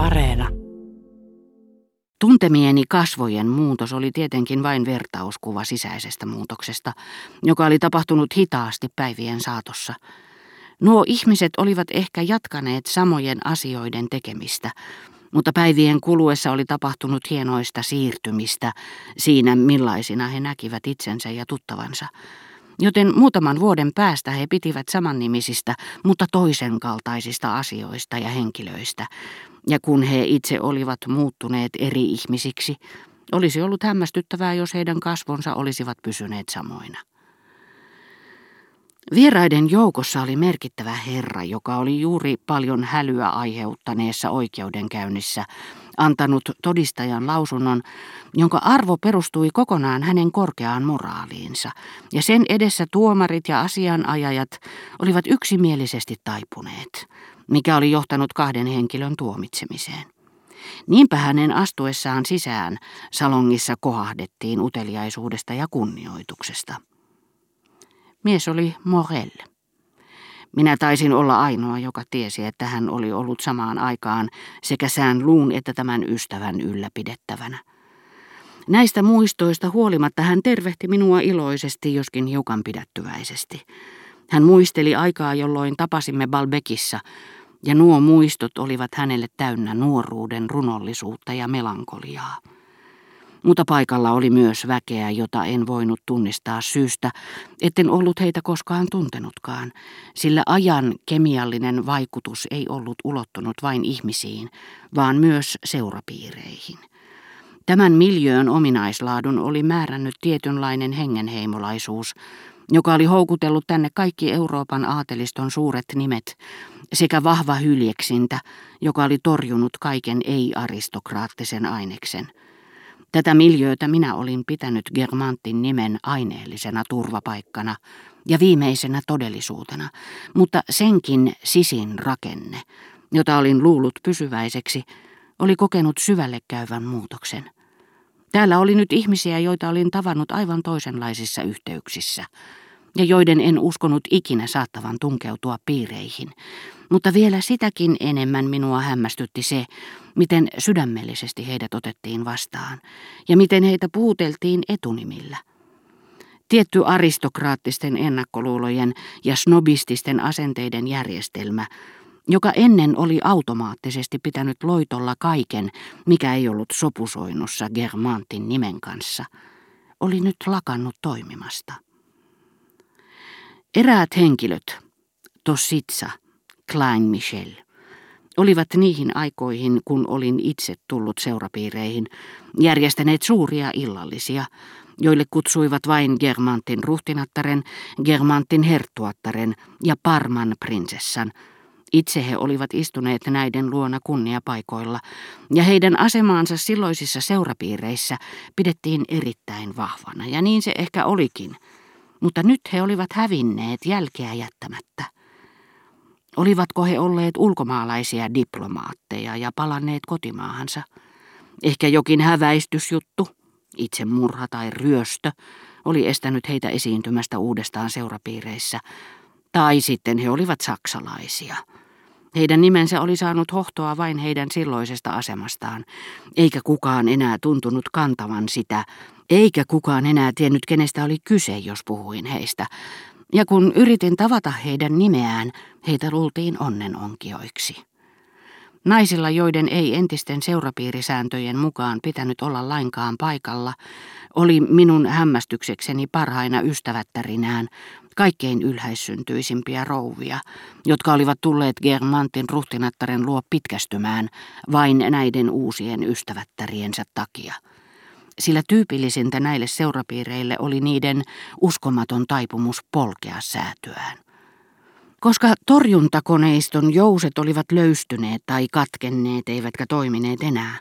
Areena. Tuntemieni kasvojen muutos oli tietenkin vain vertauskuva sisäisestä muutoksesta, joka oli tapahtunut hitaasti päivien saatossa. Nuo ihmiset olivat ehkä jatkaneet samojen asioiden tekemistä, mutta päivien kuluessa oli tapahtunut hienoista siirtymistä siinä, millaisina he näkivät itsensä ja tuttavansa joten muutaman vuoden päästä he pitivät samannimisistä, mutta toisen kaltaisista asioista ja henkilöistä, ja kun he itse olivat muuttuneet eri ihmisiksi, olisi ollut hämmästyttävää, jos heidän kasvonsa olisivat pysyneet samoina. Vieraiden joukossa oli merkittävä herra, joka oli juuri paljon hälyä aiheuttaneessa oikeudenkäynnissä antanut todistajan lausunnon, jonka arvo perustui kokonaan hänen korkeaan moraaliinsa, ja sen edessä tuomarit ja asianajajat olivat yksimielisesti taipuneet, mikä oli johtanut kahden henkilön tuomitsemiseen. Niinpä hänen astuessaan sisään salongissa kohahdettiin uteliaisuudesta ja kunnioituksesta. Mies oli Morel. Minä taisin olla ainoa, joka tiesi, että hän oli ollut samaan aikaan sekä sään luun että tämän ystävän ylläpidettävänä. Näistä muistoista huolimatta hän tervehti minua iloisesti, joskin hiukan pidättyväisesti. Hän muisteli aikaa, jolloin tapasimme Balbekissa, ja nuo muistot olivat hänelle täynnä nuoruuden runollisuutta ja melankoliaa. Mutta paikalla oli myös väkeä, jota en voinut tunnistaa syystä, etten ollut heitä koskaan tuntenutkaan, sillä ajan kemiallinen vaikutus ei ollut ulottunut vain ihmisiin, vaan myös seurapiireihin. Tämän miljöön ominaislaadun oli määrännyt tietynlainen hengenheimolaisuus, joka oli houkutellut tänne kaikki Euroopan aateliston suuret nimet, sekä vahva hyljeksintä, joka oli torjunut kaiken ei-aristokraattisen aineksen – Tätä miljöötä minä olin pitänyt Germantin nimen aineellisena turvapaikkana ja viimeisenä todellisuutena, mutta senkin sisin rakenne, jota olin luullut pysyväiseksi, oli kokenut syvälle käyvän muutoksen. Täällä oli nyt ihmisiä, joita olin tavannut aivan toisenlaisissa yhteyksissä – ja joiden en uskonut ikinä saattavan tunkeutua piireihin. Mutta vielä sitäkin enemmän minua hämmästytti se, miten sydämellisesti heidät otettiin vastaan ja miten heitä puuteltiin etunimillä. Tietty aristokraattisten ennakkoluulojen ja snobististen asenteiden järjestelmä, joka ennen oli automaattisesti pitänyt loitolla kaiken, mikä ei ollut sopusoinnussa Germantin nimen kanssa, oli nyt lakannut toimimasta. Eräät henkilöt, Tossitsa, Klein Michel, olivat niihin aikoihin, kun olin itse tullut seurapiireihin, järjestäneet suuria illallisia, joille kutsuivat vain Germantin ruhtinattaren, Germantin herttuattaren ja Parman prinsessan. Itse he olivat istuneet näiden luona kunniapaikoilla, ja heidän asemaansa silloisissa seurapiireissä pidettiin erittäin vahvana, ja niin se ehkä olikin – mutta nyt he olivat hävinneet jälkeä jättämättä. Olivatko he olleet ulkomaalaisia diplomaatteja ja palanneet kotimaahansa? Ehkä jokin häväistysjuttu, itsemurha tai ryöstö, oli estänyt heitä esiintymästä uudestaan seurapiireissä. Tai sitten he olivat saksalaisia. Heidän nimensä oli saanut hohtoa vain heidän silloisesta asemastaan, eikä kukaan enää tuntunut kantavan sitä, eikä kukaan enää tiennyt, kenestä oli kyse, jos puhuin heistä. Ja kun yritin tavata heidän nimeään, heitä luultiin onnenonkioiksi. Naisilla, joiden ei entisten seurapiirisääntöjen mukaan pitänyt olla lainkaan paikalla, oli minun hämmästyksekseni parhaina ystävättärinään kaikkein ylhäissyntyisimpiä rouvia, jotka olivat tulleet Germantin ruhtinattaren luo pitkästymään vain näiden uusien ystävättäriensä takia sillä tyypillisintä näille seurapiireille oli niiden uskomaton taipumus polkea säätyään. Koska torjuntakoneiston jouset olivat löystyneet tai katkenneet eivätkä toimineet enää,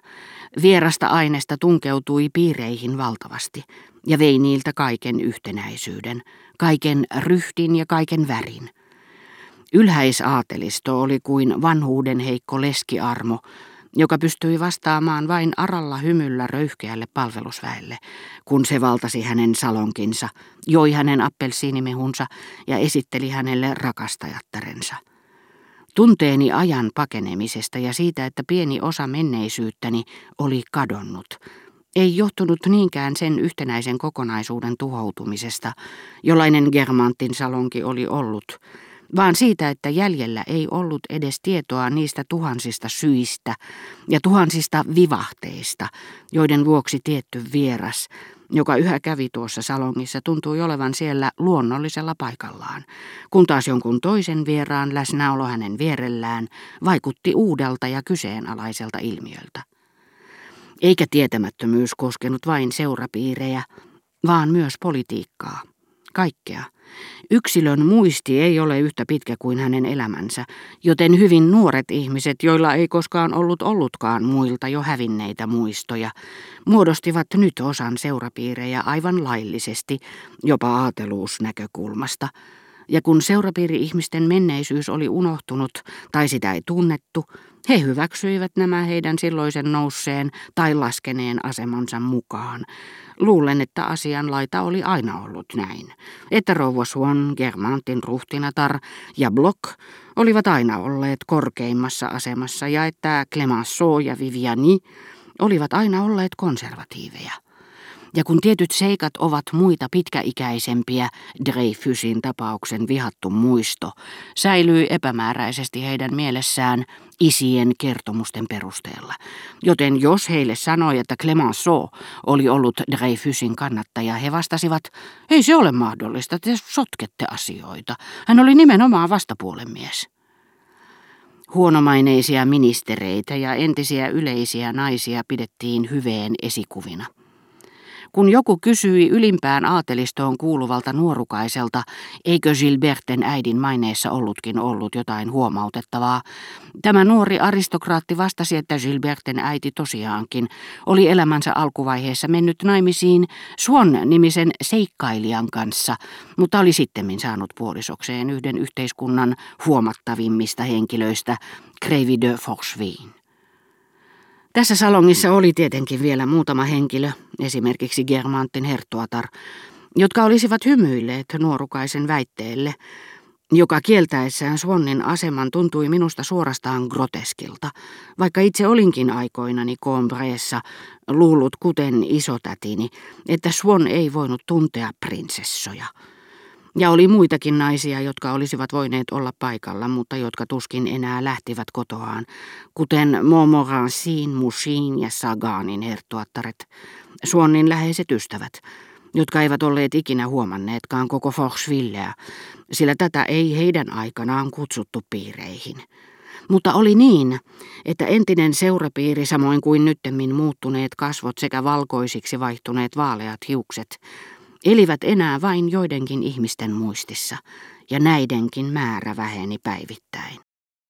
vierasta aineesta tunkeutui piireihin valtavasti ja vei niiltä kaiken yhtenäisyyden, kaiken ryhdin ja kaiken värin. Ylhäisaatelisto oli kuin vanhuuden heikko leskiarmo, joka pystyi vastaamaan vain aralla hymyllä röyhkeälle palvelusväelle, kun se valtasi hänen salonkinsa, joi hänen appelsiinimehunsa ja esitteli hänelle rakastajattarensa. Tunteeni ajan pakenemisesta ja siitä, että pieni osa menneisyyttäni oli kadonnut, ei johtunut niinkään sen yhtenäisen kokonaisuuden tuhoutumisesta, jollainen Germantin salonki oli ollut, vaan siitä, että jäljellä ei ollut edes tietoa niistä tuhansista syistä ja tuhansista vivahteista, joiden vuoksi tietty vieras, joka yhä kävi tuossa salongissa, tuntui olevan siellä luonnollisella paikallaan, kun taas jonkun toisen vieraan läsnäolo hänen vierellään vaikutti uudelta ja kyseenalaiselta ilmiöltä. Eikä tietämättömyys koskenut vain seurapiirejä, vaan myös politiikkaa. Kaikkea. Yksilön muisti ei ole yhtä pitkä kuin hänen elämänsä, joten hyvin nuoret ihmiset, joilla ei koskaan ollut ollutkaan muilta jo hävinneitä muistoja, muodostivat nyt osan seurapiirejä aivan laillisesti, jopa aateluusnäkökulmasta. Ja kun seurapiiri-ihmisten menneisyys oli unohtunut tai sitä ei tunnettu, he hyväksyivät nämä heidän silloisen nousseen tai laskeneen asemansa mukaan. Luulen, että asian laita oli aina ollut näin. Että rouva Swan, Germantin ruhtinatar ja Block olivat aina olleet korkeimmassa asemassa ja että Clemenceau ja Viviani olivat aina olleet konservatiiveja. Ja kun tietyt seikat ovat muita pitkäikäisempiä, Dreyfusin tapauksen vihattu muisto säilyi epämääräisesti heidän mielessään isien kertomusten perusteella. Joten jos heille sanoi, että Clemenceau oli ollut Dreyfusin kannattaja, he vastasivat, ei se ole mahdollista, te sotkette asioita. Hän oli nimenomaan vastapuolen mies. Huonomaineisia ministereitä ja entisiä yleisiä naisia pidettiin hyveen esikuvina. Kun joku kysyi ylimpään aatelistoon kuuluvalta nuorukaiselta, eikö Gilberten äidin maineessa ollutkin ollut jotain huomautettavaa, tämä nuori aristokraatti vastasi, että Gilberten äiti tosiaankin oli elämänsä alkuvaiheessa mennyt naimisiin Swan-nimisen seikkailijan kanssa, mutta oli sittemmin saanut puolisokseen yhden yhteiskunnan huomattavimmista henkilöistä, Crevi de Forchevin. Tässä salongissa oli tietenkin vielä muutama henkilö, esimerkiksi Germantin herttuatar, jotka olisivat hymyilleet nuorukaisen väitteelle, joka kieltäessään Swannin aseman tuntui minusta suorastaan groteskilta, vaikka itse olinkin aikoinani Combreessa luullut kuten isotätini, että Swan ei voinut tuntea prinsessoja. Ja oli muitakin naisia, jotka olisivat voineet olla paikalla, mutta jotka tuskin enää lähtivät kotoaan, kuten Montmorencin, Mushin ja Saganin herttuattaret, Suonnin läheiset ystävät, jotka eivät olleet ikinä huomanneetkaan koko Forchevilleä, sillä tätä ei heidän aikanaan kutsuttu piireihin. Mutta oli niin, että entinen seurapiiri samoin kuin nyttemmin muuttuneet kasvot sekä valkoisiksi vaihtuneet vaaleat hiukset elivät enää vain joidenkin ihmisten muistissa, ja näidenkin määrä väheni päivittäin.